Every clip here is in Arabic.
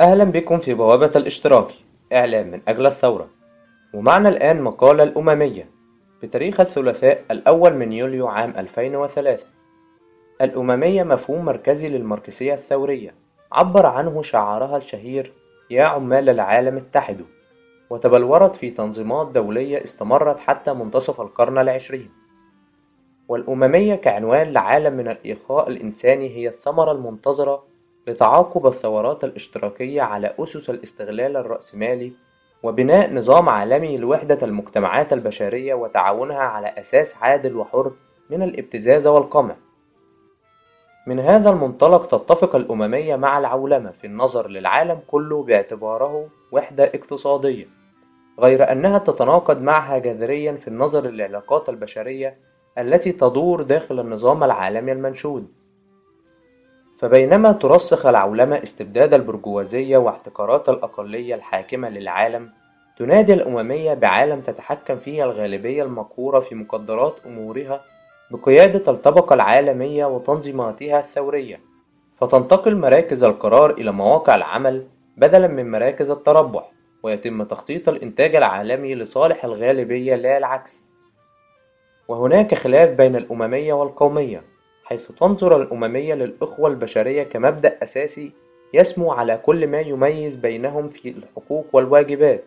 أهلا بكم في بوابة الاشتراك إعلام من أجل الثورة. ومعنا الآن مقالة الأممية بتاريخ الثلاثاء الأول من يوليو عام 2003 الأممية مفهوم مركزي للماركسية الثورية. عبر عنه شعارها الشهير يا عمال العالم اتحدوا وتبلورت في تنظيمات دولية استمرت حتى منتصف القرن العشرين. والأممية كعنوان لعالم من الإخاء الإنساني هي الثمرة المنتظرة لتعاقب الثورات الاشتراكية على أسس الاستغلال الرأسمالي وبناء نظام عالمي لوحدة المجتمعات البشرية وتعاونها على أساس عادل وحر من الابتزاز والقمع. من هذا المنطلق تتفق الأممية مع العولمة في النظر للعالم كله باعتباره وحدة اقتصادية غير أنها تتناقض معها جذريا في النظر للعلاقات البشرية التي تدور داخل النظام العالمي المنشود. فبينما ترسخ العولمة استبداد البرجوازية واحتكارات الأقلية الحاكمة للعالم تنادي الأممية بعالم تتحكم فيه الغالبية المقهورة في مقدرات أمورها بقيادة الطبقة العالمية وتنظيماتها الثورية. فتنتقل مراكز القرار إلى مواقع العمل بدلا من مراكز التربح ويتم تخطيط الإنتاج العالمي لصالح الغالبية لا العكس. وهناك خلاف بين الأممية والقومية. حيث تنظر الأممية للأخوة البشرية كمبدأ أساسي يسمو على كل ما يميز بينهم في الحقوق والواجبات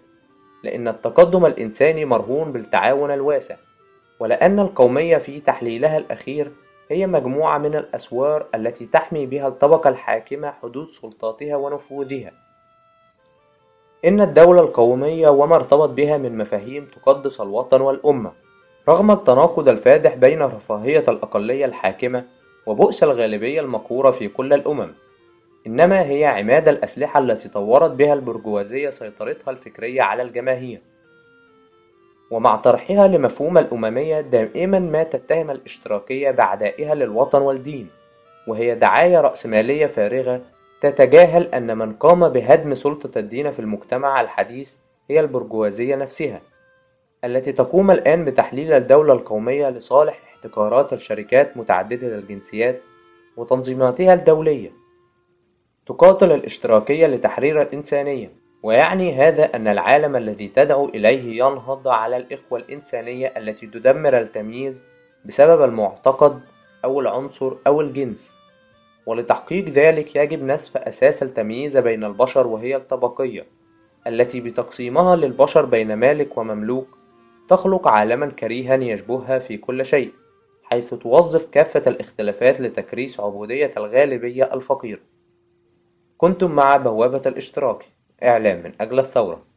لأن التقدم الإنساني مرهون بالتعاون الواسع ولأن القومية في تحليلها الأخير هي مجموعة من الأسوار التي تحمي بها الطبقة الحاكمة حدود سلطاتها ونفوذها. إن الدولة القومية وما ارتبط بها من مفاهيم تقدس الوطن والأمة. رغم التناقض الفادح بين رفاهية الأقلية الحاكمة وبؤس الغالبية المقهورة في كل الأمم إنما هي عماد الأسلحة التي طورت بها البرجوازية سيطرتها الفكرية على الجماهير. ومع طرحها لمفهوم الأممية دائما ما تتهم الاشتراكية بعدائها للوطن والدين وهي دعاية رأسمالية فارغة تتجاهل أن من قام بهدم سلطة الدين في المجتمع الحديث هي البرجوازية نفسها. التي تقوم الآن بتحليل الدولة القومية لصالح احتكارات الشركات متعددة الجنسيات وتنظيماتها الدولية. تقاتل الاشتراكية لتحرير الإنسانية. ويعني هذا أن العالم الذي تدعو إليه ينهض على الإخوة الإنسانية التي تدمر التمييز بسبب المعتقد أو العنصر أو الجنس. ولتحقيق ذلك يجب نسف أساس التمييز بين البشر وهي الطبقية التي بتقسيمها للبشر بين مالك ومملوك تخلق عالما كريها يشبهها في كل شيء حيث توظف كافة الاختلافات لتكريس عبودية الغالبية الفقيرة. كنتم مع بوابة الاشتراك. إعلام من أجل الثورة.